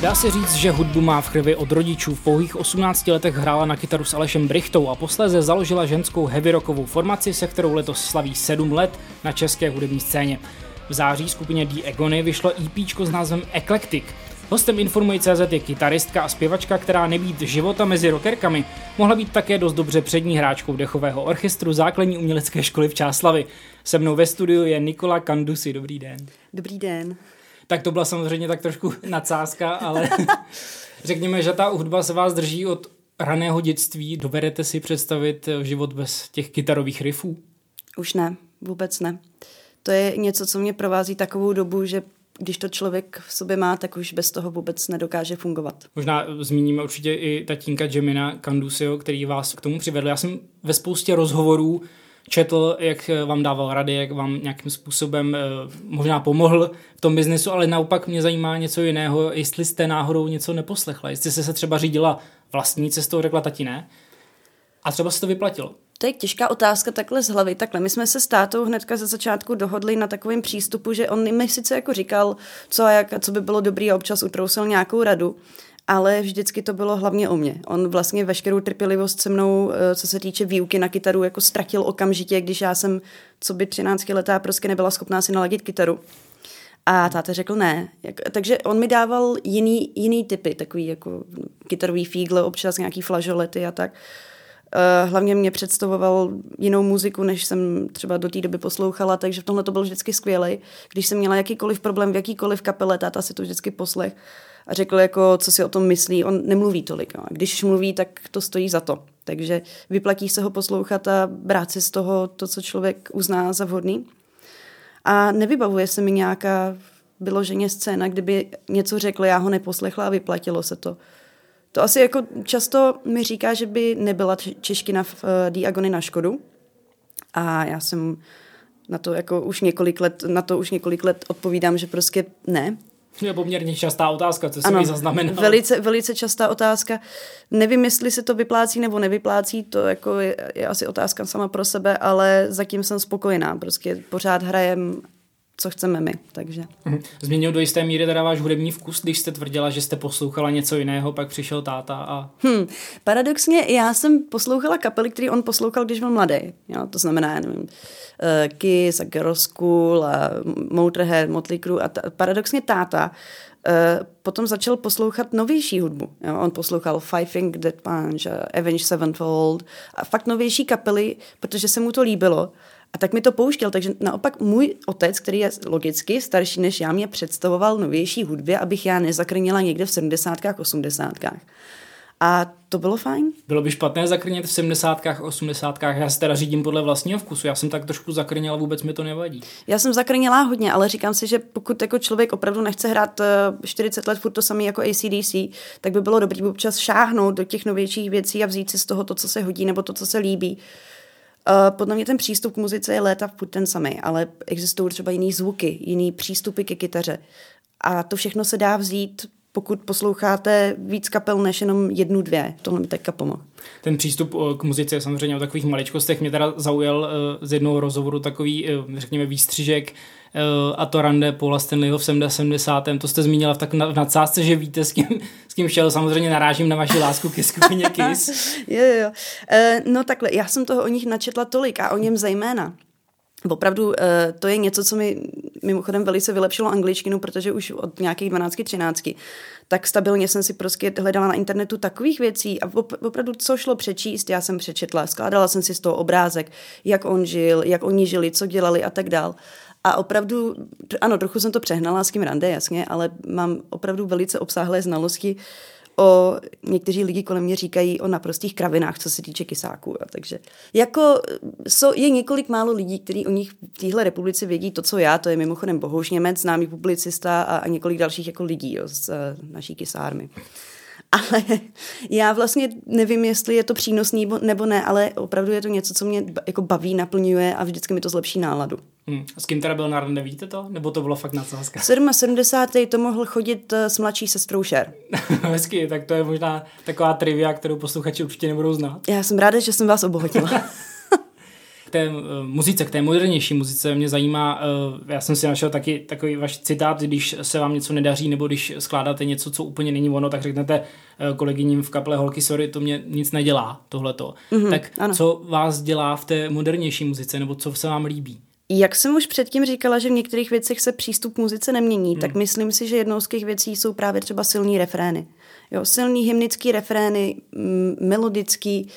Dá se říct, že hudbu má v krvi od rodičů. V pouhých 18 letech hrála na kytaru s Alešem Brichtou a posléze založila ženskou heavy rockovou formaci, se kterou letos slaví 7 let na české hudební scéně. V září skupině The Agony vyšlo EP s názvem Eclectic. Hostem Informuj CZ je kytaristka a zpěvačka, která nebýt života mezi rockerkami, mohla být také dost dobře přední hráčkou dechového orchestru základní umělecké školy v Čáslavi. Se mnou ve studiu je Nikola Kandusi. Dobrý den. Dobrý den. Tak to byla samozřejmě tak trošku nadsázka, ale řekněme, že ta hudba se vás drží od raného dětství. Dovedete si představit život bez těch kytarových riffů? Už ne, vůbec ne. To je něco, co mě provází takovou dobu, že když to člověk v sobě má, tak už bez toho vůbec nedokáže fungovat. Možná zmíníme určitě i tatínka Jemina Kandusio, který vás k tomu přivedl. Já jsem ve spoustě rozhovorů četl, jak vám dával rady, jak vám nějakým způsobem eh, možná pomohl v tom biznesu, ale naopak mě zajímá něco jiného, jestli jste náhodou něco neposlechla, jestli jste se třeba řídila vlastní cestou, řekla tati ne, a třeba se to vyplatilo. To je těžká otázka takhle z hlavy. Takhle, my jsme se s tátou hnedka ze začátku dohodli na takovém přístupu, že on mi sice jako říkal, co a jak, co by bylo dobrý a občas utrousil nějakou radu, ale vždycky to bylo hlavně o mě. On vlastně veškerou trpělivost se mnou, eh, co se týče výuky na kytaru, jako ztratil okamžitě, když já jsem, co by 13 letá, prostě nebyla schopná si naladit kytaru. A táta řekl ne. Takže on mi dával jiný, jiný typy, takový jako kytarový fígle, občas nějaký flažolety a tak. Uh, hlavně mě představoval jinou muziku, než jsem třeba do té doby poslouchala, takže v tomhle to byl vždycky skvělý. Když jsem měla jakýkoliv problém v jakýkoliv kapele, táta si to vždycky poslech a řekl, jako, co si o tom myslí. On nemluví tolik. No. A když mluví, tak to stojí za to. Takže vyplatí se ho poslouchat a brát si z toho to, co člověk uzná za vhodný. A nevybavuje se mi nějaká vyloženě scéna, kdyby něco řekl, já ho neposlechla a vyplatilo se to. To asi jako často mi říká, že by nebyla čeština v uh, Diagony na škodu. A já jsem na to jako už několik let, na to už několik let odpovídám, že prostě ne. To je poměrně častá otázka, co jsem ji zaznamenal. Velice, velice častá otázka. Nevím, jestli se to vyplácí nebo nevyplácí, to jako je, je asi otázka sama pro sebe, ale zatím jsem spokojená. Prostě pořád hrajem co chceme my, takže. Mhm. Změnil do jisté míry teda váš hudební vkus, když jste tvrdila, že jste poslouchala něco jiného, pak přišel táta a... Hmm. Paradoxně, já jsem poslouchala kapely, který on poslouchal, když byl mladý. Jo, to znamená, já nevím, uh, Kiss a Girl School a Motorhead, Motley Crue a ta, paradoxně táta uh, potom začal poslouchat novější hudbu. Jo? On poslouchal Five Finger Dead Punch, Avenged Sevenfold a fakt novější kapely, protože se mu to líbilo. A tak mi to pouštěl, takže naopak můj otec, který je logicky starší než já, mě představoval novější hudbě, abych já nezakrnila někde v 70. 80. A to bylo fajn. Bylo by špatné zakrnět v 70. 80. Já se teda řídím podle vlastního vkusu. Já jsem tak trošku zakrněla, vůbec mi to nevadí. Já jsem zakrněla hodně, ale říkám si, že pokud jako člověk opravdu nechce hrát 40 let furt to samý jako ACDC, tak by bylo dobré občas šáhnout do těch novějších věcí a vzít si z toho to, co se hodí nebo to, co se líbí. Uh, podle mě ten přístup k muzice je léta v ten samý, ale existují třeba jiný zvuky, jiný přístupy ke kytaře. A to všechno se dá vzít, pokud posloucháte víc kapel než jenom jednu, dvě. Tohle mi teďka pomohl. Ten přístup k muzice je samozřejmě o takových maličkostech. Mě teda zaujal uh, z jednoho rozhovoru takový, uh, řekněme, výstřižek a to rande Paula Stanleyho v 70. To jste zmínila v tak v nadsázce, že víte, s kým, s kým šel. Samozřejmě narážím na vaši lásku ke skupině Kiss. jo, jo, jo. Uh, no takhle, já jsem toho o nich načetla tolik a o něm zejména. Opravdu uh, to je něco, co mi mimochodem velice vylepšilo angličtinu, protože už od nějakých 12-13 tak stabilně jsem si prostě hledala na internetu takových věcí a opravdu co šlo přečíst, já jsem přečetla, skládala jsem si z toho obrázek, jak on žil, jak oni žili, co dělali a tak dál. A opravdu, ano, trochu jsem to přehnala s tím rande, jasně, ale mám opravdu velice obsáhlé znalosti o, někteří lidi kolem mě říkají o naprostých kravinách, co se týče kysáků. Jo. Takže jako so, je několik málo lidí, kteří o nich v téhle republice vědí to, co já, to je mimochodem Bohuš Němec, známý publicista a, a několik dalších jako lidí jo, z uh, naší kysármy. Ale já vlastně nevím, jestli je to přínosný nebo ne, ale opravdu je to něco, co mě jako baví, naplňuje a vždycky mi to zlepší náladu. Hmm. S kým teda byl na rande, víte to? Nebo to bylo fakt nadsázka? 77. to mohl chodit eh, s mladší sestrou Cher. Hezky, tak to je možná taková trivia, kterou posluchači určitě nebudou znát. Já jsem ráda, že jsem vás obohatila. K té uh, muzice, k té modernější muzice mě zajímá, uh, já jsem si našel taky takový váš citát, když se vám něco nedaří, nebo když skládáte něco, co úplně není ono, tak řeknete kolegyním v kaple holky, sorry, to mě nic nedělá, tohleto. Mm-hmm, tak ano. co vás dělá v té modernější muzice, nebo co se vám líbí? Jak jsem už předtím říkala, že v některých věcech se přístup k muzice nemění, hmm. tak myslím si, že jednou z těch věcí jsou právě třeba silní refrény. Jo, silný hymnický refrény, m- melodický,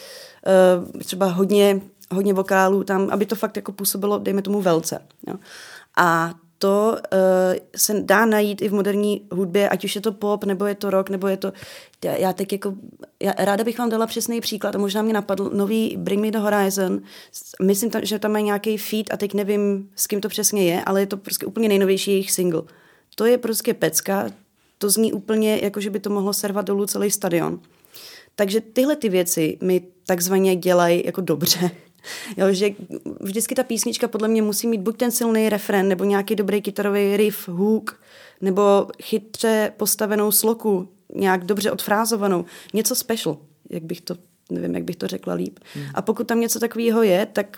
uh, třeba hodně, hodně vokálů tam, aby to fakt jako působilo, dejme tomu, velce. Jo. A to uh, se dá najít i v moderní hudbě, ať už je to pop, nebo je to rock, nebo je to... Já, já jako... Já ráda bych vám dala přesný příklad a možná mě napadl nový Bring Me The Horizon. Myslím, tam, že tam mají nějaký feed a teď nevím, s kým to přesně je, ale je to prostě úplně nejnovější jejich single. To je prostě pecka, to zní úplně, jako že by to mohlo servat dolů celý stadion. Takže tyhle ty věci mi takzvaně dělají jako dobře. Jo, že vždycky ta písnička podle mě musí mít buď ten silný refren, nebo nějaký dobrý kytarový riff, hook, nebo chytře postavenou sloku, nějak dobře odfrázovanou. Něco special, jak bych to, nevím, jak bych to řekla líp. Hmm. A pokud tam něco takového je, tak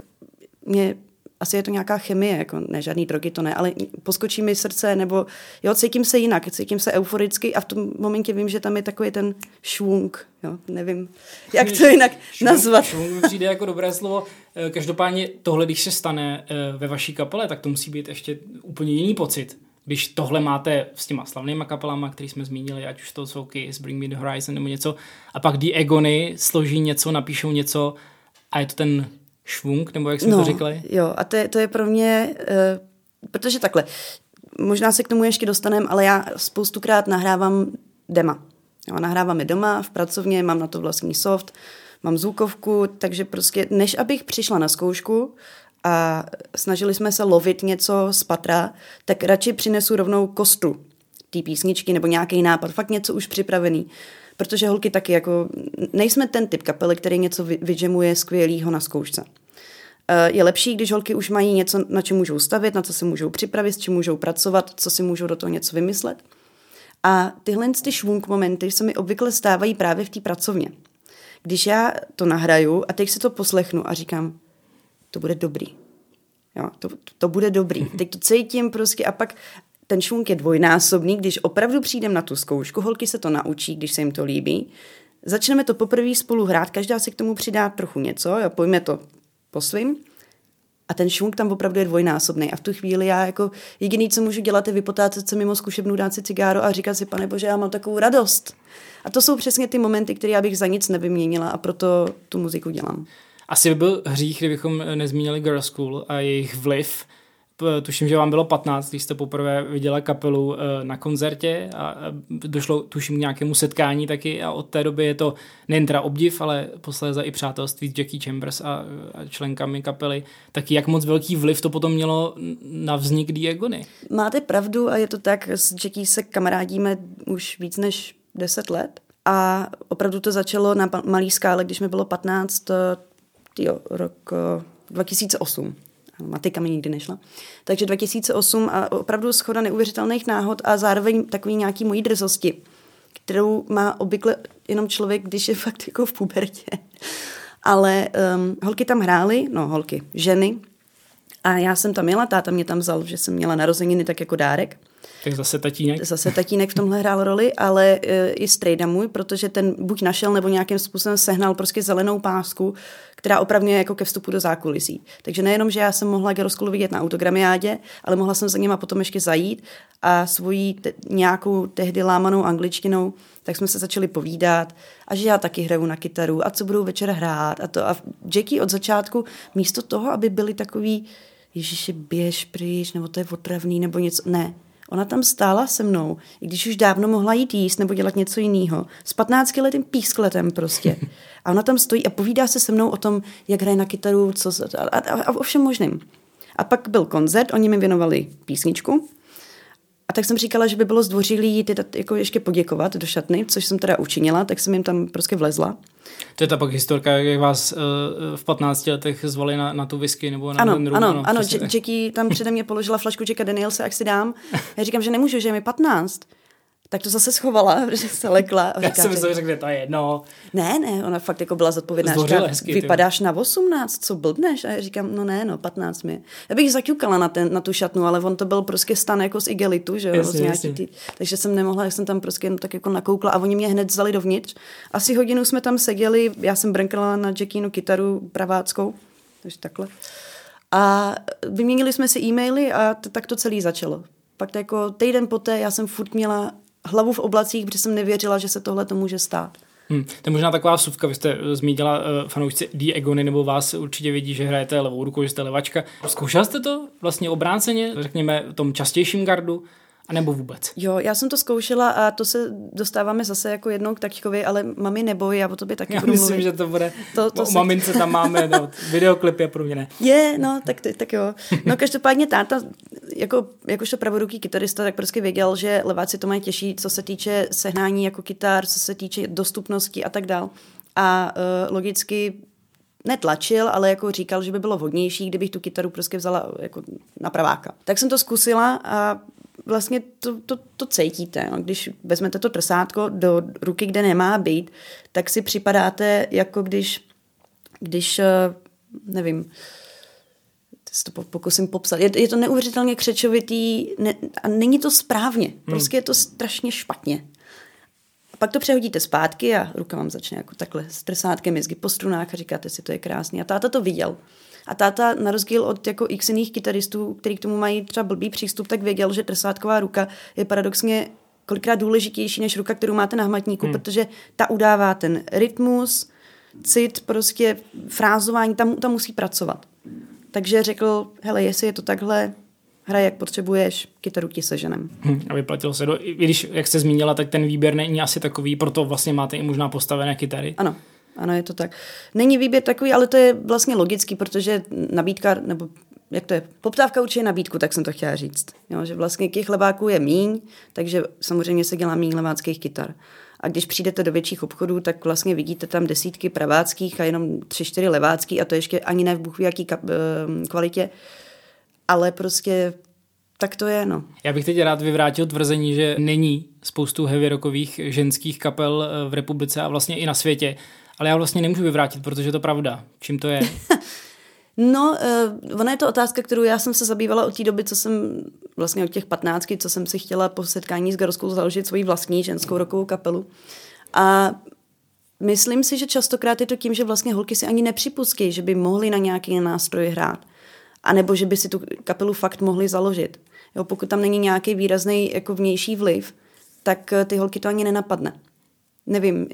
mě asi je to nějaká chemie, jako ne žádný drogy, to ne, ale poskočí mi srdce, nebo jo, cítím se jinak, cítím se euforicky a v tom momentě vím, že tam je takový ten švung, jo, nevím, jak to jinak nazvat. Švung mi přijde jako dobré slovo. Eh, každopádně tohle, když se stane eh, ve vaší kapele, tak to musí být ještě úplně jiný pocit. Když tohle máte s těma slavnýma kapelama, který jsme zmínili, ať už to jsou Kiss, Bring Me The Horizon nebo něco, a pak The Agony složí něco, napíšou něco a je to ten švung, nebo jak jsme no, to říkali? Jo, a to je, to je pro mě, uh, protože takhle, možná se k tomu ještě dostaneme, ale já spoustukrát nahrávám dema. Jo, nahrávám je doma, v pracovně, mám na to vlastní soft, mám zvukovku, takže prostě než abych přišla na zkoušku a snažili jsme se lovit něco z patra, tak radši přinesu rovnou kostu té písničky nebo nějaký nápad, fakt něco už připravený. Protože holky taky jako, nejsme ten typ kapely, který něco vyžemuje skvělýho na zkoušce. Eh, je lepší, když holky už mají něco, na čem můžou stavit, na co se můžou připravit, s čím můžou pracovat, co si můžou do toho něco vymyslet. A tyhle ty švunk momenty se mi obvykle stávají právě v té pracovně. Když já to nahraju a teď si to poslechnu a říkám, to bude dobrý. Jo, to, to bude dobrý. Teď to cítím prostě a pak ten švunk je dvojnásobný, když opravdu přijdem na tu zkoušku, holky se to naučí, když se jim to líbí. Začneme to poprvé spolu hrát, každá si k tomu přidá trochu něco, jo, pojďme to po svým. A ten švunk tam opravdu je dvojnásobný. A v tu chvíli já jako jediný, co můžu dělat, je vypotácet se mimo zkušebnu, dát si cigáro a říkat si, pane bože, já mám takovou radost. A to jsou přesně ty momenty, které já bych za nic nevyměnila a proto tu muziku dělám. Asi by byl hřích, kdybychom nezmínili Girl School a jejich vliv tuším, že vám bylo 15, když jste poprvé viděla kapelu eh, na koncertě a došlo, tuším, k nějakému setkání taky a od té doby je to nejen teda obdiv, ale posléze i přátelství s Jackie Chambers a, členkami kapely. Tak jak moc velký vliv to potom mělo na vznik Diagony? Máte pravdu a je to tak, s Jackie se kamarádíme už víc než 10 let a opravdu to začalo na malý skále, když mi bylo 15, tyjo, rok 2008 matika mi nikdy nešla. Takže 2008 a opravdu schoda neuvěřitelných náhod a zároveň takový nějaký mojí drzosti, kterou má obvykle jenom člověk, když je fakt jako v pubertě. Ale um, holky tam hrály, no holky, ženy, a já jsem tam jela, táta mě tam vzal, že jsem měla narozeniny tak jako dárek. Tak zase tatínek. Zase tatínek v tomhle hrál roli, ale e, i strejda můj, protože ten buď našel nebo nějakým způsobem sehnal prostě zelenou pásku, která opravdu je jako ke vstupu do zákulisí. Takže nejenom, že já jsem mohla Geroskolu vidět na autogramiádě, ale mohla jsem za nima potom ještě zajít a svojí te- nějakou tehdy lámanou angličtinou, tak jsme se začali povídat a že já taky hraju na kytaru a co budou večer hrát a to. A Jackie od začátku místo toho, aby byli takový Ježiši, běž pryč, nebo to je otravný, nebo něco. Ne, Ona tam stála se mnou, i když už dávno mohla jít jíst nebo dělat něco jiného. S 15 letým pískletem prostě. A ona tam stojí a povídá se se mnou o tom, jak hraje na kytaru, co, a, a, a o všem možným. A pak byl koncert, oni mi věnovali písničku. A tak jsem říkala, že by bylo zdvořilý ty jako ještě poděkovat do šatny, což jsem teda učinila, tak jsem jim tam prostě vlezla. To je ta pak historka, jak vás uh, v 15 letech zvali na, na tu whisky nebo na ano, ten rum, ano, ano, ano, Jackie tam přede mě položila flašku Jacka Danielse, jak si dám. Já říkám, že nemůžu, že je mi 15 tak to zase schovala, protože se lekla. A říká, Já jsem myslel, že řekne, to je jedno. Ne, ne, ona fakt jako byla zodpovědná. Říká, hezky, vypadáš na 18, co blbneš? A já říkám, no ne, no, 15 mi. Já bych zaťukala na, ten, na tu šatnu, ale on to byl prostě stan jako z igelitu, že jo, jasně. Ty, takže jsem nemohla, jak jsem tam prostě jen tak jako nakoukla a oni mě hned vzali dovnitř. Asi hodinu jsme tam seděli, já jsem brnkala na Jackinu kytaru praváckou, takže takhle. A vyměnili jsme si e-maily a t- tak to celé začalo. Pak jako týden poté já jsem furt měla hlavu v oblacích, protože jsem nevěřila, že se tohle to může stát. Hmm. To je možná taková vsuvka, vy jste eh, zmínila uh, fanoušci D. Egony, nebo vás určitě vidí, že hrajete levou rukou, že jste levačka. Zkoušel jste to vlastně obráceně, řekněme, v tom častějším gardu? A nebo vůbec? Jo, já jsem to zkoušela a to se dostáváme zase jako jednou k taťkovi, ale mami neboj, já o tobě taky já budu myslím, mluvit. že to bude, to, to o se... mamince tam máme, no, videoklip je pro mě ne. Je, no, tak, tak jo. No každopádně táta, jako, jakožto pravoruký kytarista, tak prostě věděl, že leváci to mají těžší, co se týče sehnání jako kytar, co se týče dostupnosti a tak dál. A uh, logicky netlačil, ale jako říkal, že by bylo vhodnější, kdybych tu kytaru prostě vzala jako na praváka. Tak jsem to zkusila a vlastně to, to, to cítíte. No. Když vezmete to trsátko do ruky, kde nemá být, tak si připadáte, jako když, když eh, nevím, si to pokusím popsat. Je, je to neuvěřitelně křečovitý ne, a není to správně. Hmm. Prostě hmm. je to strašně špatně. A pak to přehodíte zpátky a ruka vám začne jako takhle s trsátkem jezdit po strunách a říkáte si, to je krásný. A táta to viděl. A táta, na rozdíl od jako x jiných kytaristů, který k tomu mají třeba blbý přístup, tak věděl, že trsátková ruka je paradoxně kolikrát důležitější než ruka, kterou máte na hmatníku, hmm. protože ta udává ten rytmus, cit, prostě frázování, tam, tam musí pracovat. Takže řekl, hele, jestli je to takhle, hraj jak potřebuješ, kytaru ti seženem. Hmm, a vyplatilo se. Do, I když, jak jste zmínila, tak ten výběr není asi takový, proto vlastně máte i možná postavené kytary. Ano, ano, je to tak. Není výběr takový, ale to je vlastně logický, protože nabídka, nebo jak to je, poptávka určitě nabídku, tak jsem to chtěla říct. Jo, že vlastně těch lebáků je míň, takže samozřejmě se dělá míň leváckých kytar. A když přijdete do větších obchodů, tak vlastně vidíte tam desítky praváckých a jenom tři, čtyři levácký a to ještě ani ne v buchví jaký kap, eh, kvalitě. Ale prostě tak to je, no. Já bych teď rád vyvrátil tvrzení, že není spoustu heavy rockových ženských kapel eh, v republice a vlastně i na světě, ale já vlastně nemůžu vyvrátit, protože je to pravda. Čím to je? no, uh, ona je to otázka, kterou já jsem se zabývala od té doby, co jsem vlastně od těch patnáctky, co jsem si chtěla po setkání s Garskou založit svoji vlastní ženskou rokovou kapelu. A myslím si, že častokrát je to tím, že vlastně holky si ani nepřipustí, že by mohly na nějaký nástroj hrát. A nebo že by si tu kapelu fakt mohly založit. Jo, pokud tam není nějaký výrazný jako vnější vliv, tak eh, ty holky to ani nenapadne nevím,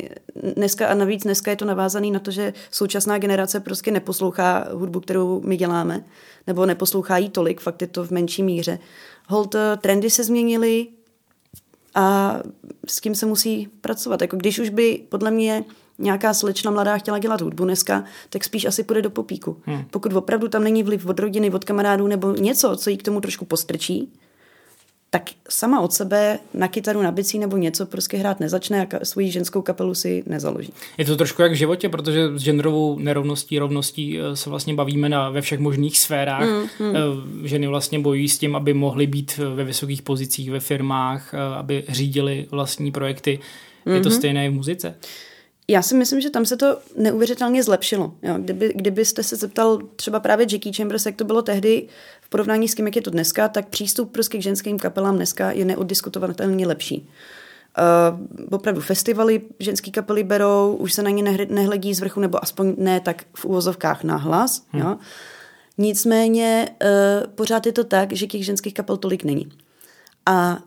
dneska a navíc dneska je to navázané na to, že současná generace prostě neposlouchá hudbu, kterou my děláme, nebo neposlouchá jí tolik, fakt je to v menší míře. Hold, eh, trendy se změnily a s tím se musí pracovat. Jako když už by podle mě nějaká slečna mladá chtěla dělat hudbu dneska, tak spíš asi půjde do popíku. Hmm. Pokud opravdu tam není vliv od rodiny, od kamarádů nebo něco, co jí k tomu trošku postrčí, tak sama od sebe na kytaru, na bicí nebo něco prostě hrát nezačne a svoji ženskou kapelu si nezaloží. Je to trošku jak v životě, protože s genderovou nerovností, rovností eh, se vlastně bavíme na, ve všech možných sférách. Mm, mm. Ženy vlastně bojují s tím, aby mohly být ve vysokých pozicích ve firmách, eh, aby řídili vlastní projekty. Je mm-hmm. to mhm. stejné i v muzice? Já si myslím, že tam se to neuvěřitelně zlepšilo. Jo. Kdyby, kdybyste se zeptal třeba právě Jackie Chambers, jak to bylo tehdy v porovnání s tím, jak je to dneska, tak přístup prostě k ženským kapelám dneska je neoddiskutovatelně lepší. Uh, opravdu festivaly ženské kapely berou, už se na ně nehledí z vrchu, nebo aspoň ne tak v úvozovkách nahlas. Hmm. Jo. Nicméně uh, pořád je to tak, že těch ženských kapel tolik není. A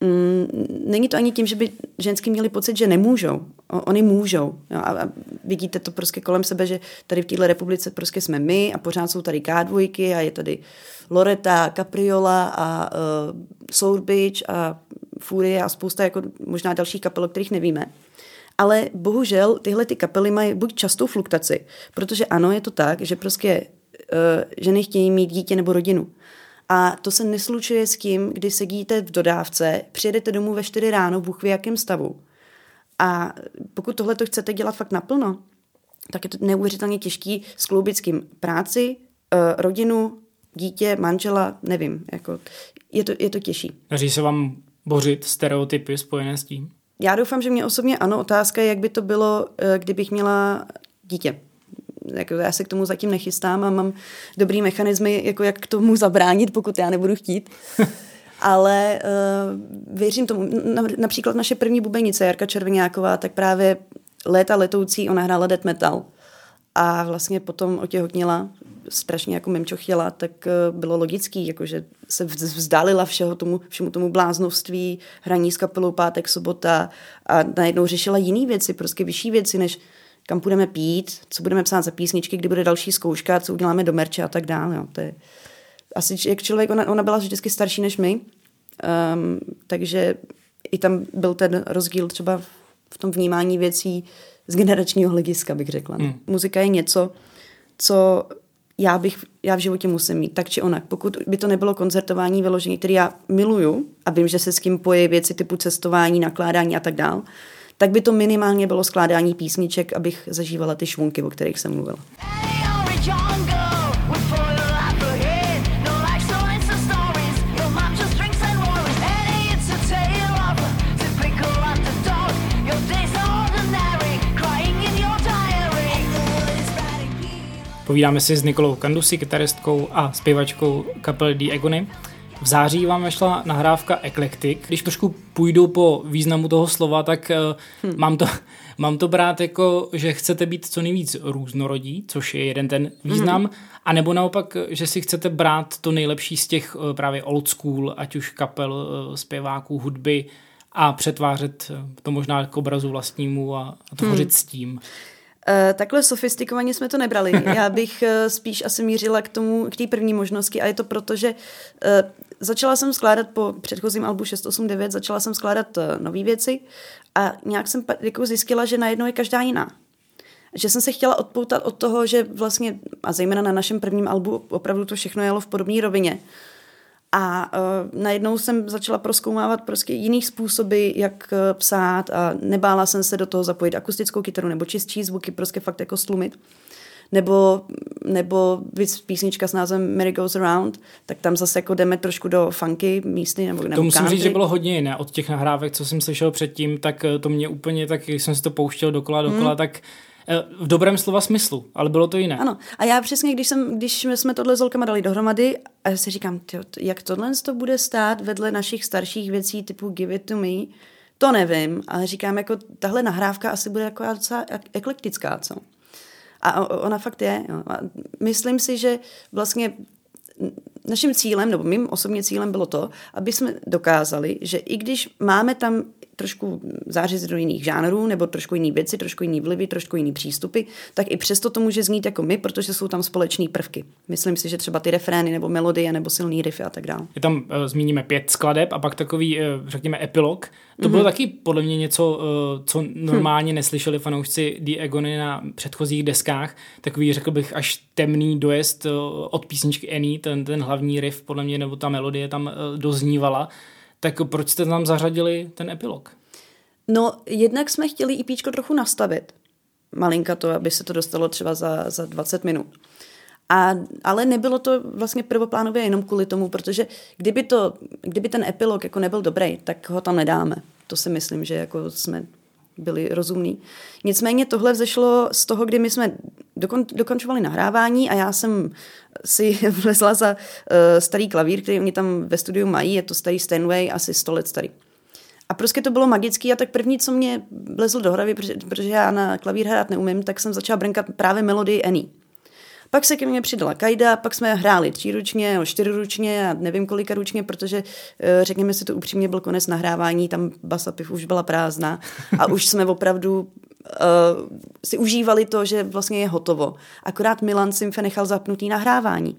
mm, není to ani tím, že by ženský měli pocit, že nemůžou. Oni můžou. Jo, a, a vidíte to prostě kolem sebe, že tady v téhle republice prostě jsme my a pořád jsou tady K2 a je tady Loreta, Capriola a uh, Soul Beach a Furie a spousta jako možná dalších kapel, o kterých nevíme. Ale bohužel tyhle ty kapely mají buď častou fluktaci, protože ano, je to tak, že prostě uh, ženy chtějí mít dítě nebo rodinu A to se neslučuje s tím, kdy sedíte v dodávce, přijedete domů ve 4 ráno, Bůh ví jakém stavu. A pokud tohle to chcete dělat fakt naplno, tak je to neuvěřitelně těžký skloubit s kým práci, eh, rodinu, dítě, manžela, nevím. Jako, je, to, je to těžší. Daří se vám bořit stereotypy spojené s tím? Já doufám, že mě osobně ano. Otázka je, jak by to bylo, eh, kdybych měla dítě. Jako já se k tomu zatím nechystám a mám dobrý mechanismy, jako jak k tomu zabránit, pokud já nebudu chtít. Ale uh, věřím tomu. Například naše první bubenice, Jarka Červenáková, tak právě léta letoucí ona hrála death metal. A vlastně potom otěhotněla, strašně jako chtěla, tak uh, bylo logický, jako že se vzdálila všeho tomu, všemu tomu bláznovství, hraní s kapelou pátek, sobota a najednou řešila jiné věci, prostě vyšší věci, než kam půjdeme pít, co budeme psát za písničky, kdy bude další zkouška, co uděláme do merče a tak dále. Jo. To je, asi jak člověk, ona, ona byla vždycky starší než my, um, takže i tam byl ten rozdíl třeba v tom vnímání věcí z generačního hlediska, bych řekla. Hmm. Muzika je něco, co já bych, já v životě musím mít, tak či onak. Pokud by to nebylo koncertování vyložení, který já miluju a vím, že se s kým poje věci typu cestování, nakládání a tak dál, tak by to minimálně bylo skládání písniček, abych zažívala ty švunky, o kterých jsem mluvila. Povídáme si s Nikolou Kandusy, kytaristkou a zpěvačkou kapely The Agony. V září vám vešla nahrávka Eclectic. Když trošku půjdu po významu toho slova, tak hmm. mám, to, mám to brát jako, že chcete být co nejvíc různorodí, což je jeden ten význam, hmm. a nebo naopak, že si chcete brát to nejlepší z těch eh, právě old school, ať už kapel, eh, zpěváků, hudby a přetvářet to možná k obrazu vlastnímu a, a tvořit hmm. s tím. Uh, takhle sofistikovaně jsme to nebrali. Já bych uh, spíš asi mířila k tomu, k té první možnosti a je to proto, že uh, začala jsem skládat po předchozím albu 689, začala jsem skládat nové věci a nějak jsem jako zjistila, že najednou je každá jiná. Že jsem se chtěla odpoutat od toho, že vlastně, a zejména na našem prvním albu, opravdu to všechno jelo v podobné rovině. A uh, najednou jsem začala proskoumávat prostě jiný způsoby, jak uh, psát a nebála jsem se do toho zapojit akustickou kytaru nebo čistší zvuky, prostě fakt jako slumit. Nebo, nebo písnička s názvem Mary Goes Around, tak tam zase jako jdeme trošku do funky místy nebo, nebo To musím country. říct, že bylo hodně jiné od těch nahrávek, co jsem slyšel předtím, tak eh, to mě úplně, tak když jsem si to pouštěl dokola, dokola, hmm. tak v dobrém slova smyslu, ale bylo to jiné. Ano. A já přesně, když, jsem, když jsme tohle s holkama dali dohromady, a já si říkám, tyjo, jak tohle to bude stát vedle našich starších věcí typu Give It To Me, to nevím, ale říkám, jako tahle nahrávka asi bude jako docela eklektická, co? A ona fakt je. Jo. A myslím si, že vlastně naším cílem, nebo mým osobně cílem bylo to, aby jsme dokázali, že i když máme tam trošku zářez do jiných žánrů, nebo trošku jiný věci, trošku jiný vlivy, trošku jiný přístupy, tak i přesto to může znít jako my, protože jsou tam společné prvky. Myslím si, že třeba ty refrény, nebo melodie, nebo silný riffy a tak dále. Je tam, uh, zmíníme pět skladeb a pak takový, uh, řekněme, epilog. To mm-hmm. bylo taky podle mě něco, uh, co normálně hm. neslyšeli fanoušci The Agony na předchozích deskách. Takový, řekl bych, až temný dojezd uh, od písničky Annie, ten, ten hlavní riff, podle mě, nebo ta melodie tam uh, doznívala. Tak proč jste tam zařadili ten epilog? No, jednak jsme chtěli IPčko trochu nastavit. Malinka to, aby se to dostalo třeba za, za 20 minut. A, ale nebylo to vlastně prvoplánově jenom kvůli tomu, protože kdyby, to, kdyby ten epilog jako nebyl dobrý, tak ho tam nedáme. To si myslím, že jako jsme byli rozumní. Nicméně tohle vzešlo z toho, kdy my jsme dokon, dokončovali nahrávání a já jsem si vlezla za uh, starý klavír, který oni tam ve studiu mají, je to starý Steinway, asi 100 let starý. A prostě to bylo magický a tak první, co mě vlezlo do hlavy, protože, protože já na klavír hrát neumím, tak jsem začala brnkat právě melodii Annie. Pak se ke mně přidala Kajda, pak jsme hráli tříručně, nebo čtyřručně a nevím kolika ručně, protože eh, řekněme si to upřímně, byl konec nahrávání, tam basa piv už byla prázdná a už jsme opravdu uh, si užívali to, že vlastně je hotovo. Akorát Milan Simfe nechal zapnutý nahrávání.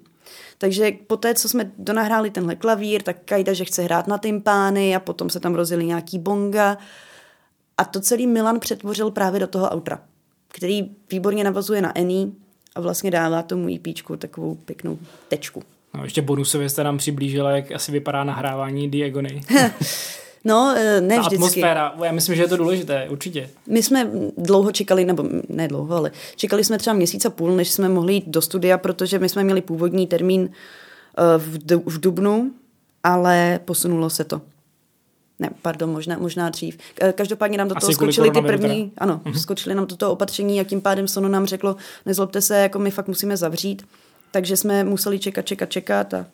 Takže po té, co jsme donahráli tenhle klavír, tak Kajda, že chce hrát na tympány a potom se tam rozjeli nějaký bonga. A to celý Milan přetvořil právě do toho outra, který výborně navazuje na Eni a vlastně dává tomu EPčku takovou pěknou tečku. No, ještě bonusově jste nám přiblížila, jak asi vypadá nahrávání Diagony. No, eh, ne Ta vždycky. atmosféra, já myslím, že je to důležité, určitě. My jsme dlouho čekali, nebo ne dlouho, ale čekali jsme třeba měsíc a půl, než jsme mohli jít do studia, protože my jsme měli původní termín eh, v, v Dubnu, ale posunulo se to. Ne, pardon, možná, možná dřív. K- Každopádně nám do toho skočili ty první, teda. ano, skočili nám do toho opatření a tím pádem Sono nám řeklo, nezlobte se, jako my fakt musíme zavřít. Takže jsme museli čekat, čekat, čekat a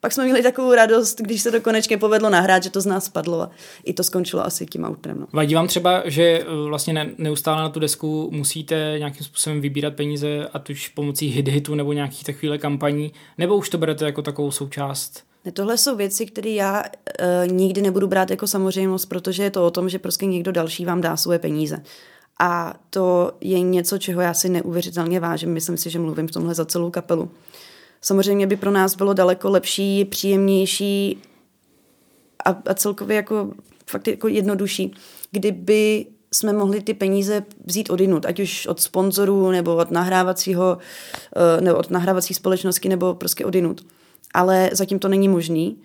pak jsme měli takovou radost, když se to konečně povedlo nahrát, že to z nás spadlo a i to skončilo asi tím autem. No. Vadí vám třeba, že eh, vlastně ne, neustále na tu desku musíte nějakým způsobem vybírat peníze, ať už pomocí hit hitu nebo nějakých takovýchhle kampaní, nebo už to berete jako takovou součást? Ne, tohle jsou věci, které já uh, nikdy nebudu brát jako samozřejmost, protože je to o tom, že prostě někdo další vám dá svoje peníze. A to je něco, čeho já si neuvěřitelně vážím. Myslím si, že mluvím v tomhle za celou kapelu. Samozřejmě by pro nás bylo daleko lepší, příjemnější a, a celkově jako fakt jako jednodušší, kdyby jsme mohli ty peníze vzít odinut, ať už od sponzorů nebo od nahrávacího, eh, nebo od nahrávací společnosti nebo prostě odinut. Ale zatím to není možný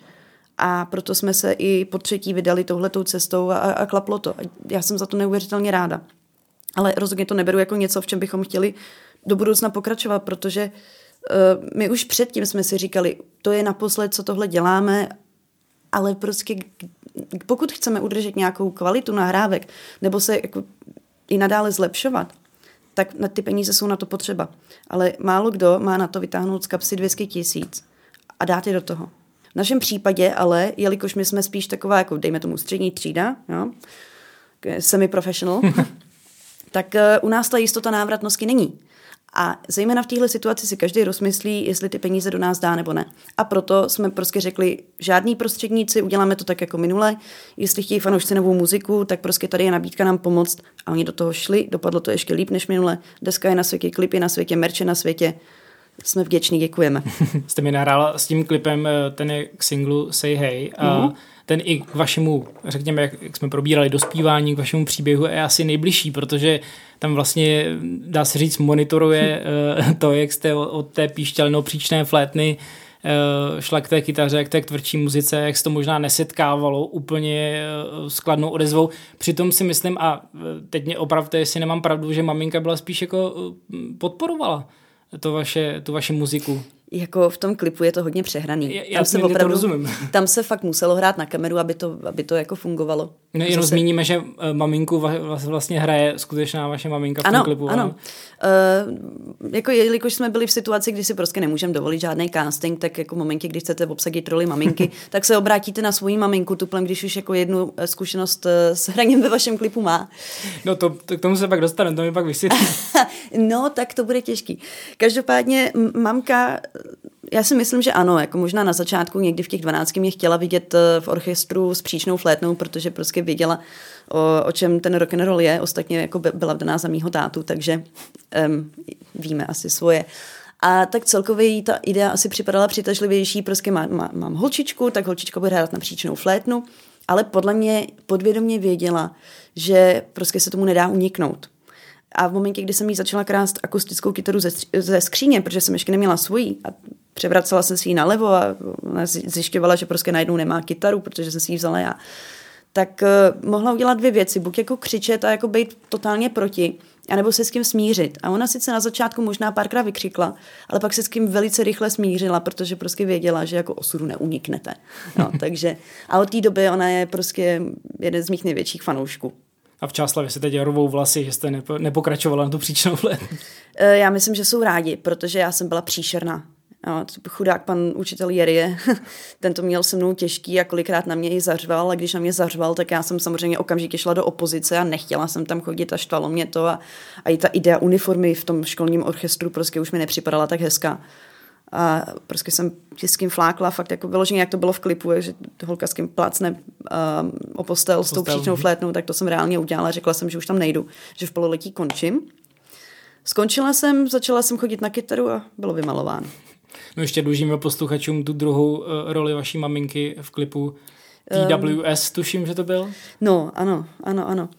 a proto jsme se i po třetí vydali touhletou cestou a, a klaplo to. Já jsem za to neuvěřitelně ráda. Ale rozhodně to neberu jako něco, v čem bychom chtěli do budoucna pokračovat, protože uh, my už předtím jsme si říkali, to je naposled, co tohle děláme, ale prostě pokud chceme udržet nějakou kvalitu nahrávek nebo se jako i nadále zlepšovat, tak na ty peníze jsou na to potřeba. Ale málo kdo má na to vytáhnout z kapsy 200 tisíc a dát je do toho. V našem případě ale, jelikož my jsme spíš taková, jako dejme tomu střední třída, jo, semi-professional, tak uh, u nás ta jistota návratnosti není. A zejména v téhle situaci si každý rozmyslí, jestli ty peníze do nás dá nebo ne. A proto jsme prostě řekli, žádný prostředníci, uděláme to tak jako minule. Jestli chtějí fanoušci novou muziku, tak prostě tady je nabídka nám pomoct. A oni do toho šli, dopadlo to ještě líp než minule. Deska je na světě, klip je na světě, merče na světě. Jsme vděční, děkujeme. Jste mi nahrála s tím klipem, eh, ten je k singlu Say Hey a Mhm. ten i k vašemu, řekněme, jak, jak jsme probírali dospívání, k vašemu příběhu je asi nejbližší, protože tam vlastně, dá se říct, monitoruje eh, to, jak jste od- té píšťalno-příčné flétny eh, šla k té kytaře, k té tvrdší muzice, jak se to možná nesetkávalo úplně s kladnou odezvou. Přitom si myslím, a teď mě opravdu, jestli nemám pravdu, že maminka byla spíš jako podporovala to vaše, tu vaši muziku. Jako v tom klipu je to hodně přehraný. Já- já se to rozumím. Tam se fakt muselo hrát na kameru, aby to, aby to jako fungovalo. No, jenom Zase- zmíníme, že eh, maminku vlastně hraje skutečná vaše maminka v tom Ano, klipu. ano. Uh, jako jelikož jsme byli v situaci, kdy si prostě nemůžeme dovolit žádný casting, tak jako v momentě, kdy chcete obsadit roli maminky, tak se obrátíte na svoji maminku tuplem, když už jako jednu eh, zkušenost s hraním ve vašem klipu má. No to, to, k tomu se pak dostaneme, to mi pak vysvětlí. no, tak to bude těžký. Každopádně mamka, já si myslím, že ano, jako možná na začátku někdy v těch 12 mě chtěla vidět eh, v orchestru s příčnou flétnou, protože prostě věděla, o, o čem ten rock and roll je. Ostatně jako by- byla vdaná za mýho tátu, takže um, víme asi svoje. A tak celkově jí ta idea asi připadala přitažlivější, prostě má, má, mám holčičku, tak holčička bude hrát na příčnou flétnu, ale podle mě podvědomě věděla, že prostě se tomu nedá uniknout. A v momentě, kdy jsem jí začala krást akustickou kytaru ze, ze skříně, protože jsem ještě neměla svoji a převracela jsem si ji nalevo a zjišťovala, že prostě najednou nemá kytaru, protože jsem si ji vzala já, tak uh, mohla udělat dvě věci. Buď jako křičet a jako být totálně proti, anebo se s kým smířit. A ona sice na začátku možná párkrát vykřikla, ale pak se s kým velice rychle smířila, protože prostě věděla, že jako osudu neuniknete. No, takže, a od té doby ona je prostě jeden z mých největších fanoušků. A v Čáslavě se teď rovou vlasy, že jste nepo, nepokračovala na tu příčnou flétnu. Eh, Já myslím, že jsou rádi, protože já jsem byla příšerná. Chudák pan učitel Jerie, ten to měl se mnou těžký a kolikrát na mě i zařval a když na mě zařval, tak já jsem samozřejmě okamžitě šla do opozice a nechtěla jsem tam chodit a štvalo mě to a, a i ta idea uniformy v tom školním orchestru prostě už mi nepřipadala tak hezká. A prostě jsem s kým flákla, fakt jako vyloženě, jak to bylo v klipu, že holka s kým plácne um, o postel s tou příčnou flétnou, tak to jsem reálně udělala. Řekla jsem, že už tam nejdu, že v pololetí končím. Skončila jsem, začala jsem chodit na kytaru a bylo vymalováno. No ještě dlužíme posluchačům tu druhou uh, roli vaší maminky v klipu TWS, tuším, že to byl. No, ano, ano, ano.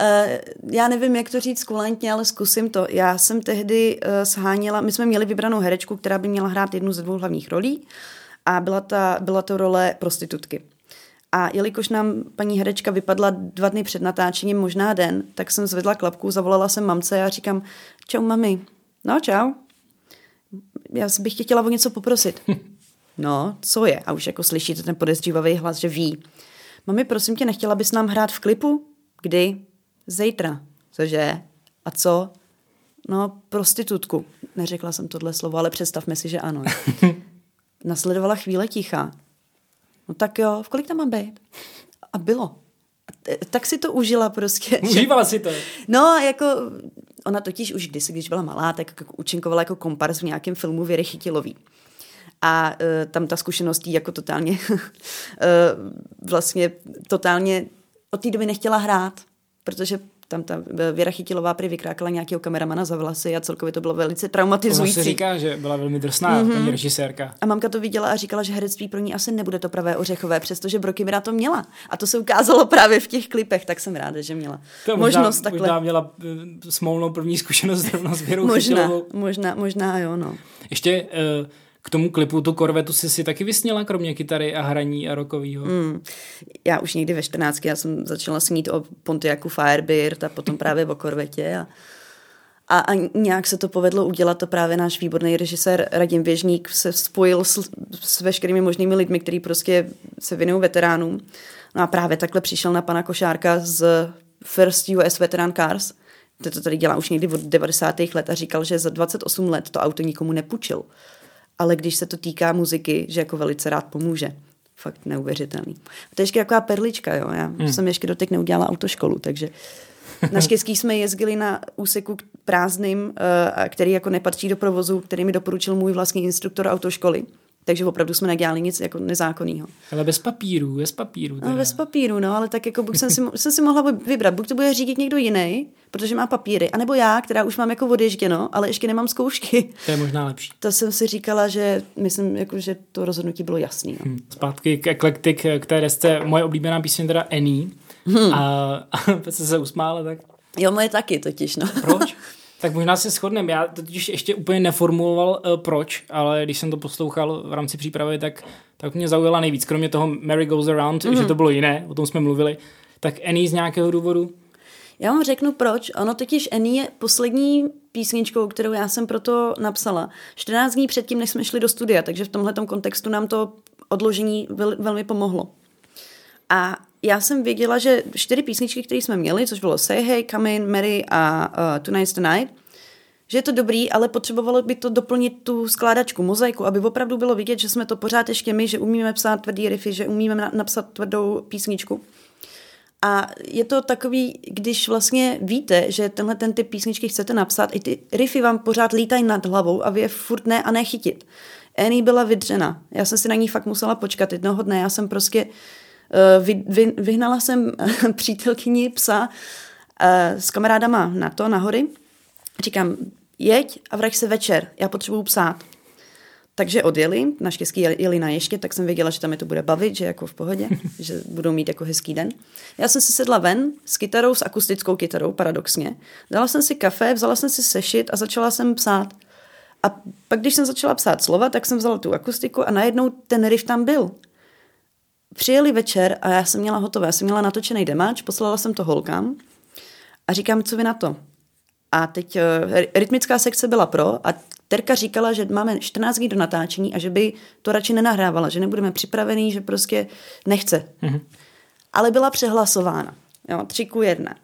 Uh, já nevím, jak to říct kulantně, ale zkusím to. Já jsem tehdy uh, sháněla, my jsme měli vybranou herečku, která by měla hrát jednu ze dvou hlavních rolí a byla, ta, byla to role prostitutky. A jelikož nám paní herečka vypadla dva dny před natáčením, možná den, tak jsem zvedla klapku, zavolala jsem mamce a říkám, čau mami. No čau. Já bych tě chtěla o něco poprosit. No, co je? A už jako slyšíte ten podezřívavý hlas, že ví. Mami, prosím tě, nechtěla bys nám hrát v klipu? Kdy? Zítra. Cože? A co? No, prostitutku. Neřekla jsem tohle slovo, ale představme si, že ano. Nasledovala chvíle ticha. No tak jo, v kolik tam má být? A bylo. Tak si to užila prostě. Užívala si to. No, jako ona totiž už kdysi, když byla malá, tak účinkovala jako kompars v nějakém filmu Věry Chytilový. A uh, tam ta zkušenost jí jako totálně, uh, vlastně totálně od té doby nechtěla hrát, protože tam ta Věra Chytilová prý vykrákala nějakého kameramana za vlasy a celkově to bylo velice Ono traumatizující. se říká, že byla velmi drsná mm-hmm. paní režisérka. A mamka to viděla a říkala, že herectví pro ní asi nebude to pravé ořechové, přestože Brokimira to měla. A to se ukázalo právě v těch klipech, tak jsem ráda, že měla To možná, možnost takhle. Možná měla eh, smolnou první zkušenost zrovna s Věrou Možná, Chytilovou. možná, možná jo, no. Ještě eh, k tomu klipu, tu korvetu si si taky vysněla, kromě kytary a hraní a rokovýho. Mm. Já už někdy ve 14 já jsem začala snít o Pontiacu Firebird a potom právě o korvetě a, a, a nějak se to povedlo udělat, to právě náš výborný režisér Radim Běžník se spojil s, s veškerými možnými lidmi, kteří prostě se věnují veteránům. No a právě takhle přišel na pana Košárka z First US Veteran Cars, to to tady dělá už někdy od 90. let a říkal, že za 28 let to auto nikomu nepůjčil. Ale když se to týká muziky, že jako velice rád pomůže. Fakt neuvěřitelný. A to je ještě taková perlička, jo. Já hmm. jsem ještě doteď neudělala autoškolu, takže naštěstí jsme jezdili na úseku prázdným, a který jako nepatří do provozu, který mi doporučil můj vlastní instruktor autoškoly. Takže opravdu jsme nedělali nic jako nezákonného. Ale bez papíru, bez papíru. Teda. No, bez papíru, no, ale tak jako buď jsem si, jsem si mohla vybrat, buď to bude řídit někdo jiný, protože má papíry, anebo já, která už mám jako odježděno, ale ještě nemám zkoušky. To je možná lepší. To jsem si říkala, že myslím, jako, že to rozhodnutí bylo jasný. No. Hm. Zpátky k Eclectic, k té desce, moje oblíbená píseň teda Annie. Hmm. A, a se se usmála, tak Jo, moje taky totiž, no. proč? Tak možná se shodneme. Já totiž ještě úplně neformuloval uh, proč, ale když jsem to poslouchal v rámci přípravy, tak, tak mě zaujala nejvíc. Kromě toho Mary Goes Around, mm. že to bylo jiné, o tom jsme mluvili, tak Annie z nějakého důvodu. Já vám řeknu proč. Ono totiž Annie je poslední písničkou, kterou já jsem proto napsala. 14 dní předtím, než jsme šli do studia, takže v tomhle kontextu nám to odložení vel, velmi pomohlo. A já jsem věděla, že čtyři písničky, které jsme měli, což bylo Say Hey, Come In, Mary a uh, Tonight's the Night, že je to dobrý, ale potřebovalo by to doplnit tu skládačku, mozaiku, aby opravdu bylo vidět, že jsme to pořád ještě my, že umíme psát tvrdý riffy, že umíme na- napsat tvrdou písničku. A je to takový, když vlastně víte, že tenhle ten typ písničky chcete napsat, i ty riffy vám pořád lítají nad hlavou a vy je furt ne a nechytit. Annie byla vydřena. Já jsem si na ní fakt musela počkat. Jednoho dne já jsem prostě uh, vy, vy, vyhnala jsem přítelkyni psa uh, s kamarádama na to, na hory. Říkám, jeď a vrať se večer, já potřebuju psát. Takže odjeli, naštěstí jeli na ještě, tak jsem věděla, že tam je to bude bavit, že jako v pohodě, že budou mít jako hezký den. Já jsem si sedla ven s kytarou, s akustickou kytarou, paradoxně. Dala jsem si kafe, vzala jsem si sešit a začala jsem psát. A pak, když jsem začala psát slova, tak jsem vzala tu akustiku a najednou ten riff tam byl. Přijeli večer a já jsem měla hotové, já jsem měla natočený demáč, poslala jsem to holkám a říkám, co vy na to? A teď uh, rytmická sekce byla pro a Terka říkala, že máme 14 dní do natáčení a že by to radši nenahrávala, že nebudeme připravený, že prostě nechce. Mm-hmm. Ale byla přehlasována. Jo, tři ku jedna.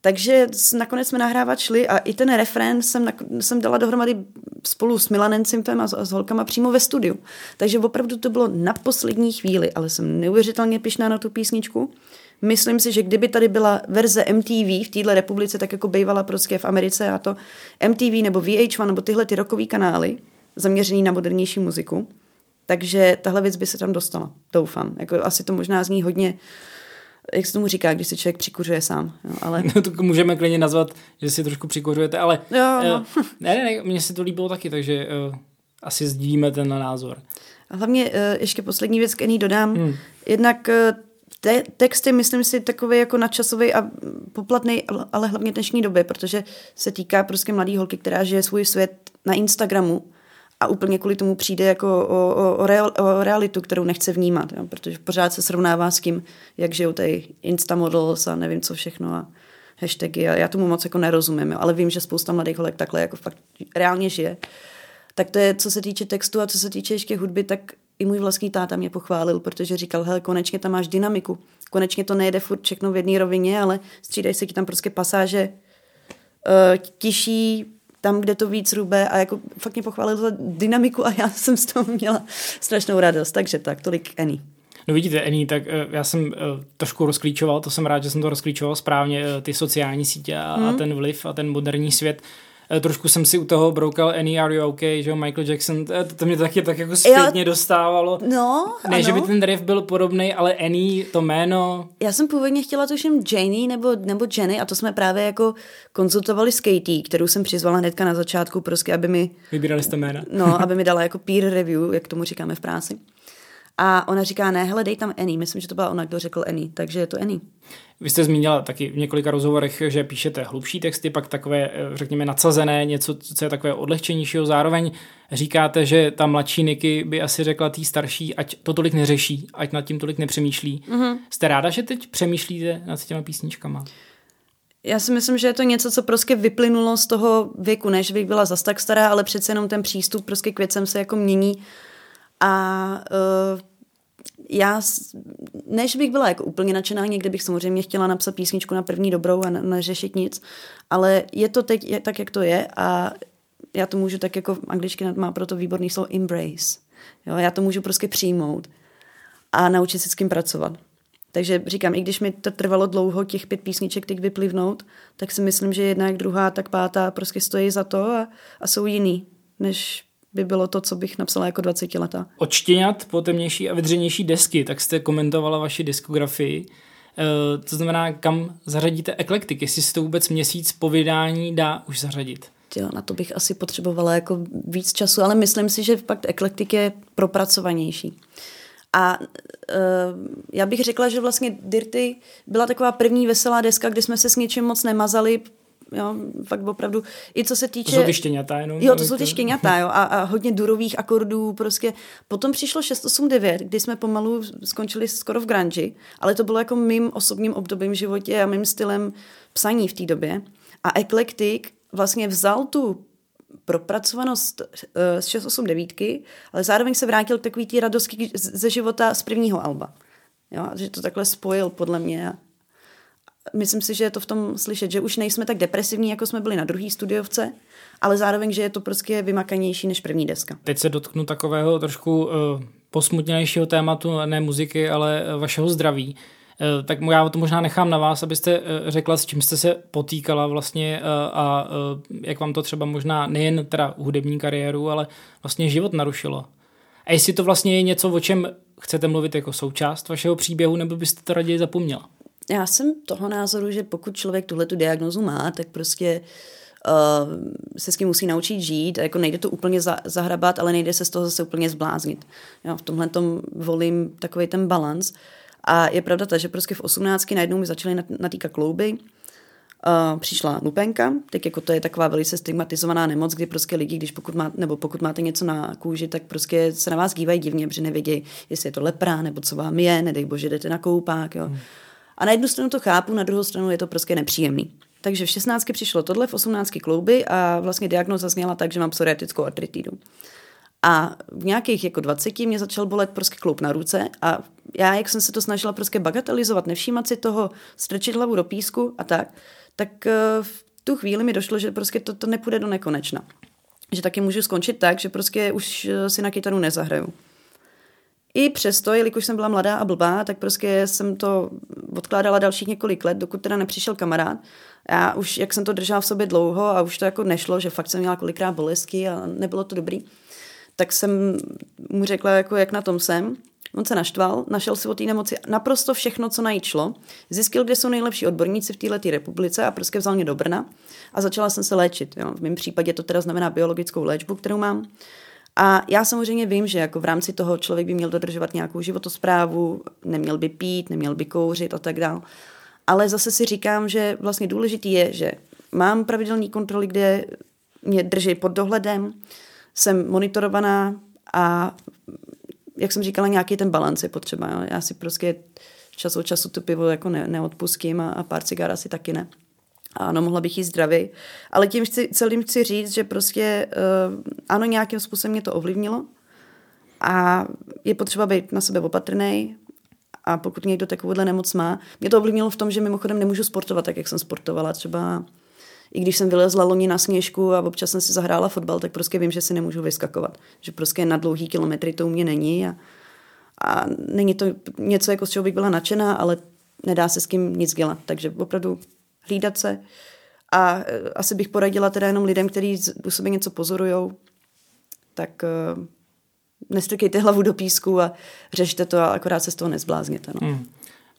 Takže nakonec jsme nahrávat šli a i ten refrén jsem, jsem dala dohromady spolu s Milanem Cimpem a s, a s holkama přímo ve studiu. Takže opravdu to bylo na poslední chvíli, ale jsem neuvěřitelně pišná na tu písničku. Myslím si, že kdyby tady byla verze MTV v téhle republice, tak jako bývala prostě v Americe a to MTV nebo VH1 nebo tyhle ty rokový kanály zaměřený na modernější muziku, takže tahle věc by se tam dostala, doufám. Jako asi to možná zní hodně, jak se tomu říká, když se člověk přikuřuje sám, jo, ale No, to můžeme klidně nazvat, že si trošku přikořujete, ale Jo, no. eh, ne, ne, ne, mně se to líbilo taky, takže uh, asi sdílíme ten názor. A hlavně eh, ještě poslední věc k Annie dodám. Hmm. Jednak eh, te- text je, myslím si, takový jako nadčasový a poplatný, ale hlavně dnešní době, protože se týká prostě mladý holky, která žije svůj svět na Instagramu a úplně kvůli tomu přijde jako o, o, o, real, o realitu, kterou nechce vnímat, jo? protože pořád se srovnává s tím, jak žijou tady Instamodels a nevím co všechno a hashtagy a já tomu moc jako nerozumím, jo? ale vím, že spousta mladých holek takhle jako fakt reálně žije. Tak to je, co se týče textu a co se týče ještě hudby, tak i můj vlastní táta mě pochválil, protože říkal, hele, konečně tam máš dynamiku. Konečně to nejde furt všechno v jedné rovině, ale střídají se ti tam prostě pasáže uh, tiší, tam, kde to víc rube a jako fakt mě pochválil za dynamiku a já jsem z toho měla strašnou radost. Takže tak, tolik Annie. No vidíte, Ení, tak uh, já jsem uh, trošku rozklíčoval, to jsem rád, že jsem to rozklíčoval správně, uh, ty sociální sítě a, hmm. a ten vliv a ten moderní svět. Eh, trošku jsem si u toho broukal Any Are You OK, že Michael Jackson, to, to mě taky tak jako zpětně jo, dostávalo. No, Ne, ano. že by ten riff byl podobný, ale Annie, to jméno. Já jsem původně chtěla tuším Janie nebo, nebo Jenny a to jsme právě jako konzultovali s Katie, kterou jsem přizvala hnedka na začátku, prostě, aby mi... Vybírali jste jména. No, aby mi dala jako peer review, jak tomu říkáme v práci. A ona říká, ne, hele, dej tam Annie. Myslím, že to byla ona, kdo řekl Annie, takže je to Annie. Vy jste zmínila taky v několika rozhovorech, že píšete hlubší texty, pak takové, eh, řekněme, nadsazené, něco, co je takové odlehčenějšího. Zároveň říkáte, že ta mladší Niky by asi řekla tý starší, ať to tolik neřeší, ať nad tím tolik nepřemýšlí. Mm-hmm. Jste ráda, že teď přemýšlíte nad těma písničkama? Já si myslím, že je to něco, co prostě vyplynulo z toho věku, než bych byla zas tak stará, ale přece jenom ten přístup prostě k věcem se jako mění. A uh, já, než bych byla jako úplně nadšená, někdy bych samozřejmě chtěla napsat písničku na první dobrou a neřešit nic, ale je to teď je, tak, jak to je a já to můžu tak jako anglicky má proto výborný slovo embrace. Jo, já to můžu prostě přijmout a naučit se s tím pracovat. Takže říkám, i když mi to trvalo dlouho těch pět písniček teď vyplivnout, tak si myslím, že jedna jak druhá, tak pátá prostě stojí za to a, a jsou jiný, než by bylo to, co bych napsala jako 20 leta. Od štěňat po temnější a vydřenější desky, tak jste komentovala vaši diskografii. E, to znamená, kam zařadíte eklektik, jestli si to vůbec měsíc po vydání dá už zařadit. Jo, na to bych asi potřebovala jako víc času, ale myslím si, že fakt eklektik je propracovanější. A uh, já bych řekla, že vlastně Dirty byla taková první veselá deska, kdy jsme se s něčím moc nemazali, jo, fakt opravdu, i co se týče... To jsou ty štěňata jenom. Jo, to jsou ty štěňata, jo, a, a hodně durových akordů, prostě. Potom přišlo 689, kdy jsme pomalu skončili skoro v grunge, ale to bylo jako mým osobním obdobím v životě a mým stylem psaní v té době. A Eclectic vlastně vzal tu propracovanost z 689, ale zároveň se vrátil k takový té radosti ze života z prvního alba. Jo, že to takhle spojil podle mě myslím si, že je to v tom slyšet, že už nejsme tak depresivní, jako jsme byli na druhý studiovce, ale zároveň, že je to prostě vymakanější než první deska. Teď se dotknu takového trošku uh, posmutnějšího tématu, ne muziky, ale uh, vašeho zdraví. Uh, tak já to možná nechám na vás, abyste uh, řekla, s čím jste se potýkala vlastně uh, a jak vám to třeba možná nejen teda hudební kariéru, ale vlastně život narušilo. A jestli to vlastně je něco, o čem chcete mluvit jako součást vašeho příběhu, nebo byste to raději zapomněla? Já jsem toho názoru, že pokud člověk tuhle tu diagnozu má, tak prostě uh, se s tím musí naučit žít. A jako nejde to úplně za, zahrabat, ale nejde se z toho zase úplně zbláznit. Jo, v tomhle tom volím takový ten balans. A je pravda ta, že prostě v 18 najednou mi začaly natýkat klouby, Uh, přišla lupenka, tak jako to je taková velice stigmatizovaná nemoc, kdy prostě lidi, když pokud, má, nebo pokud máte něco na kůži, tak prostě se na vás dívají divně, protože nevědí, jestli je to lepra, nebo co vám je, nedej bože, jdete na koupák, jo. Hmm. A na jednu stranu to chápu, na druhou stranu je to prostě nepříjemný. Takže v 16 přišlo tohle, v 18 klouby a vlastně diagnoza zněla tak, že mám psoriatickou artritidu. A v nějakých jako 20 mě začal bolet prostě kloub na ruce a já, jak jsem se to snažila prostě bagatelizovat, nevšímat si toho, strčit hlavu do písku a tak, tak eh, v tu chvíli mi došlo, že prostě to, to nepůjde do nekonečna. Že taky můžu skončit tak, že prostě už eh, si na kytaru nezahraju. I přesto, jelikož jsem byla mladá a blbá, tak prostě jsem to odkládala dalších několik let, dokud teda nepřišel kamarád. Já už, jak jsem to držela v sobě dlouho a už to jako nešlo, že fakt jsem měla kolikrát bolestky a nebylo to dobrý, tak jsem mu řekla, jako jak na tom jsem. On se naštval, našel si o té nemoci naprosto všechno, co najít šlo. Zjistil, kde jsou nejlepší odborníci v této republice a prostě vzal mě do Brna a začala jsem se léčit. Jo. V mém případě to teda znamená biologickou léčbu, kterou mám. A já samozřejmě vím, že jako v rámci toho člověk by měl dodržovat nějakou životosprávu, neměl by pít, neměl by kouřit a tak dále. Ale zase si říkám, že vlastně důležitý je, že mám pravidelné kontroly, kde mě drží pod dohledem, jsem monitorovaná a jak jsem říkala, nějaký ten balans je potřeba. Jo. Já si prostě čas od času to pivo jako ne, neodpustím a, a pár cigár asi taky ne. Ano, mohla bych jí zdravý. Ale tím chci, celým chci říct, že prostě uh, ano, nějakým způsobem mě to ovlivnilo a je potřeba být na sebe opatrný a pokud někdo takovouhle nemoc má, mě to ovlivnilo v tom, že mimochodem nemůžu sportovat tak, jak jsem sportovala. Třeba i když jsem vylezla loni na sněžku a občas jsem si zahrála fotbal, tak prostě vím, že si nemůžu vyskakovat. Že prostě na dlouhý kilometry to u mě není a, a není to něco, jako z čeho bych byla nadšená, ale nedá se s kým nic dělat. Takže opravdu hlídat se. A e, asi bych poradila teda jenom lidem, kteří u sebe něco pozorujou, tak uh, nestrkejte hlavu do písku a řešte to a akorát se z toho nezblázněte. No. Hmm.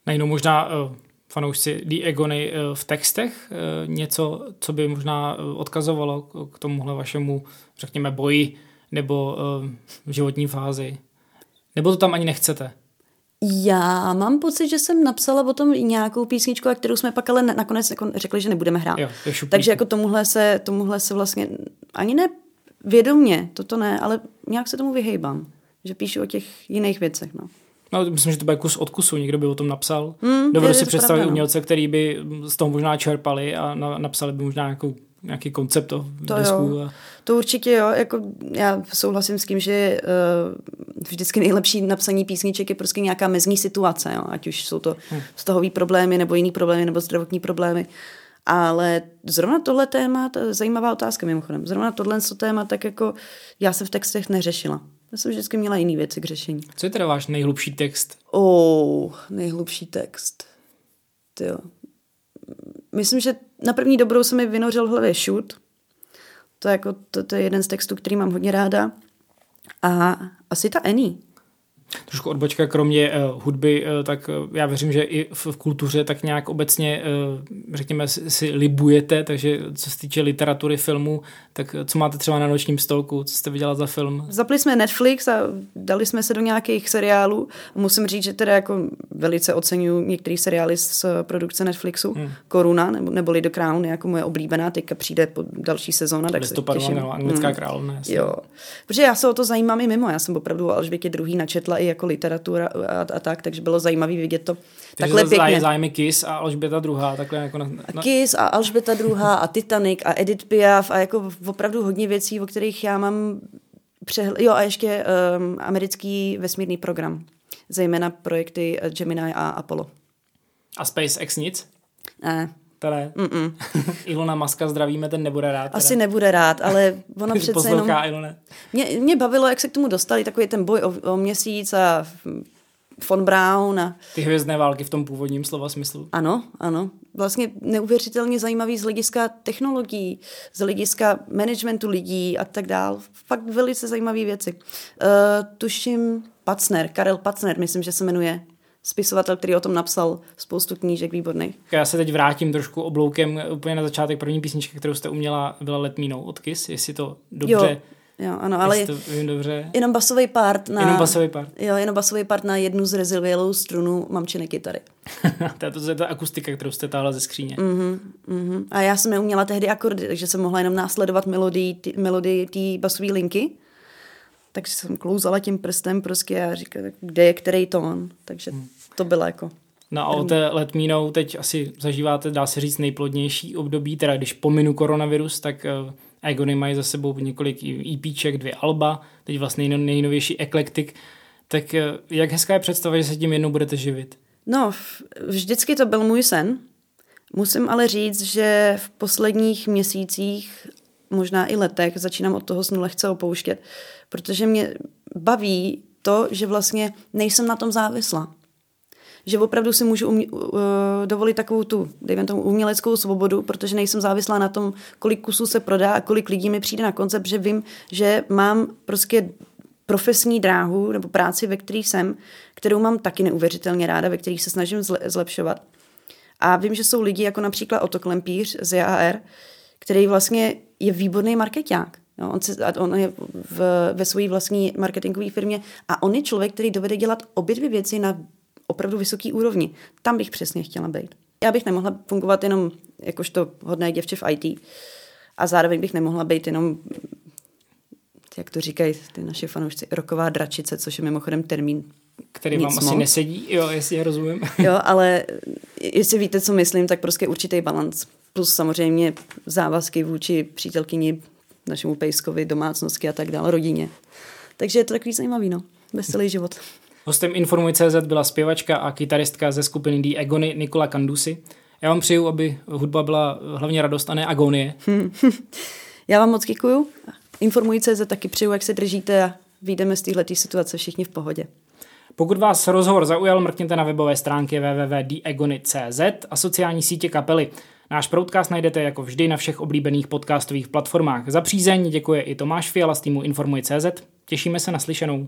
Nejenom možná uh, fanoušci The Egony uh, v textech uh, něco, co by možná uh, odkazovalo k tomuhle vašemu, řekněme, boji nebo uh, životní fázi. Nebo to tam ani nechcete? Já mám pocit, že jsem napsala o tom nějakou písničku, a kterou jsme pak ale nakonec jako řekli, že nebudeme hrát. Jo, Takže jako tomuhle se, tomuhle se vlastně ani ne vědomně, toto ne, ale nějak se tomu vyhejbám. Že píšu o těch jiných věcech. No. No, myslím, že to bude kus od kusu, někdo by o tom napsal. Hmm, Dovedu si představit pravda, no. umělce, který by z toho možná čerpali a na, napsali by možná nějakou nějaký koncept to, to desku. A... To určitě jo, jako já souhlasím s tím, že uh, vždycky nejlepší napsaní písniček je prostě nějaká mezní situace, jo, ať už jsou to hmm. vztahový problémy, nebo jiný problémy, nebo zdravotní problémy. Ale zrovna tohle téma, to je zajímavá otázka mimochodem, zrovna tohle téma, tak jako já jsem v textech neřešila. Já jsem vždycky měla jiný věci k řešení. Co je teda váš nejhlubší text? Oh, nejhlubší text. Tyjo. Myslím, že na první dobrou se mi vynořil v hlavě shoot. To je, jako, to, to je jeden z textů, který mám hodně ráda. A asi ta Annie trošku odbočka, kromě uh, hudby, uh, tak uh, já věřím, že i v, v kultuře tak nějak obecně, uh, řekněme, si, si libujete, takže co se týče literatury, filmu, tak co máte třeba na nočním stolku, co jste viděla za film? Zapli jsme Netflix a dali jsme se do nějakých seriálů. Musím říct, že teda jako velice oceňuji některé seriály z produkce Netflixu. Hmm. Koruna, nebo, neboli The Crown, jako moje oblíbená, teďka přijde po další sezóna. Tak Listopadu, anglická hmm. královna. Jo. Protože já se o to zajímám i mimo, já jsem opravdu o Alžbětě druhý načetla i jako literatura a, a tak, takže bylo zajímavé vidět to takže takhle pěkně. zájmy Kiss a Alžběta druhá, takhle jako na, na... Kiss a Alžběta druhá a Titanic a Edith Piaf a jako opravdu hodně věcí, o kterých já mám přehl... Jo a ještě um, americký vesmírný program, zejména projekty eh, Gemini a Apollo. A SpaceX nic? Ne. Ne. Mm-mm. Ilona Maska zdravíme, ten nebude rád. Teda. Asi nebude rád, ale ono přece jenom... Ilone. Mě, mě bavilo, jak se k tomu dostali, takový ten boj o, o měsíc a von Braun a... Ty hvězdné války v tom původním slova smyslu. Ano, ano. Vlastně neuvěřitelně zajímavý z hlediska technologií, z hlediska managementu lidí a tak dál. Fakt velice zajímavé věci. Uh, tuším Pacner, Karel Pacner, myslím, že se jmenuje spisovatel, který o tom napsal spoustu knížek výborných. Já se teď vrátím trošku obloukem úplně na začátek. První písnička, kterou jste uměla, byla Letmínou od Kiss, jestli to dobře... Jo. Jo, ano, ale to vím dobře. jenom basový part na... Jenom basový part. Jo, jenom basový part na jednu zrezivělou strunu mamčiny kytary. to, je to, to je ta akustika, kterou jste táhla ze skříně. Mm-hmm, mm-hmm. A já jsem neuměla tehdy akordy, takže jsem mohla jenom následovat melodii té basové linky takže jsem klouzala tím prstem prostě a říkala, kde je který tón. Takže hmm. to bylo jako... No a o té letmínou teď asi zažíváte, dá se říct, nejplodnější období, teda když pominu koronavirus, tak uh, Agony mají za sebou několik EPček, dvě alba, teď vlastně nejnovější eklektik. Tak uh, jak hezká je představa, že se tím jednou budete živit? No, vždycky to byl můj sen. Musím ale říct, že v posledních měsících, možná i letech, začínám od toho snu lehce opouštět, protože mě baví to, že vlastně nejsem na tom závislá. Že opravdu si můžu umě, uh, dovolit takovou tu, dejme tomu, uměleckou svobodu, protože nejsem závislá na tom, kolik kusů se prodá a kolik lidí mi přijde na koncept, že vím, že mám prostě profesní dráhu nebo práci, ve které jsem, kterou mám taky neuvěřitelně ráda, ve kterých se snažím zlepšovat. A vím, že jsou lidi jako například Otto Klempíř z JAR, který vlastně je výborný marketák. No, on, si, on je v, ve své vlastní marketingové firmě a on je člověk, který dovede dělat obě dvě věci na opravdu vysoký úrovni. Tam bych přesně chtěla být. Já bych nemohla fungovat jenom jakožto hodné děvče v IT a zároveň bych nemohla být jenom jak to říkají ty naše fanoušci, roková dračice, což je mimochodem termín který vám moc. asi nesedí, jo, jestli rozumím. Jo, ale jestli víte, co myslím, tak prostě určitý balans. Plus samozřejmě závazky vůči přítelkyni, našemu pejskovi, domácnosti a tak dále, rodině. Takže je to takový zajímavý, no. Veselý život. Hostem Informuj.cz byla zpěvačka a kytaristka ze skupiny The Agony Nikola Kandusi. Já vám přeju, aby hudba byla hlavně radost a ne agonie. Já vám moc děkuju. Informuj.cz taky přeju, jak se držíte a vyjdeme z této situace všichni v pohodě. Pokud vás rozhovor zaujal, mrkněte na webové stránky www.diegony.cz a sociální sítě kapely. Náš podcast najdete jako vždy na všech oblíbených podcastových platformách. Za přízeň děkuje i Tomáš Fiala z týmu Informuj.cz. Těšíme se na slyšenou.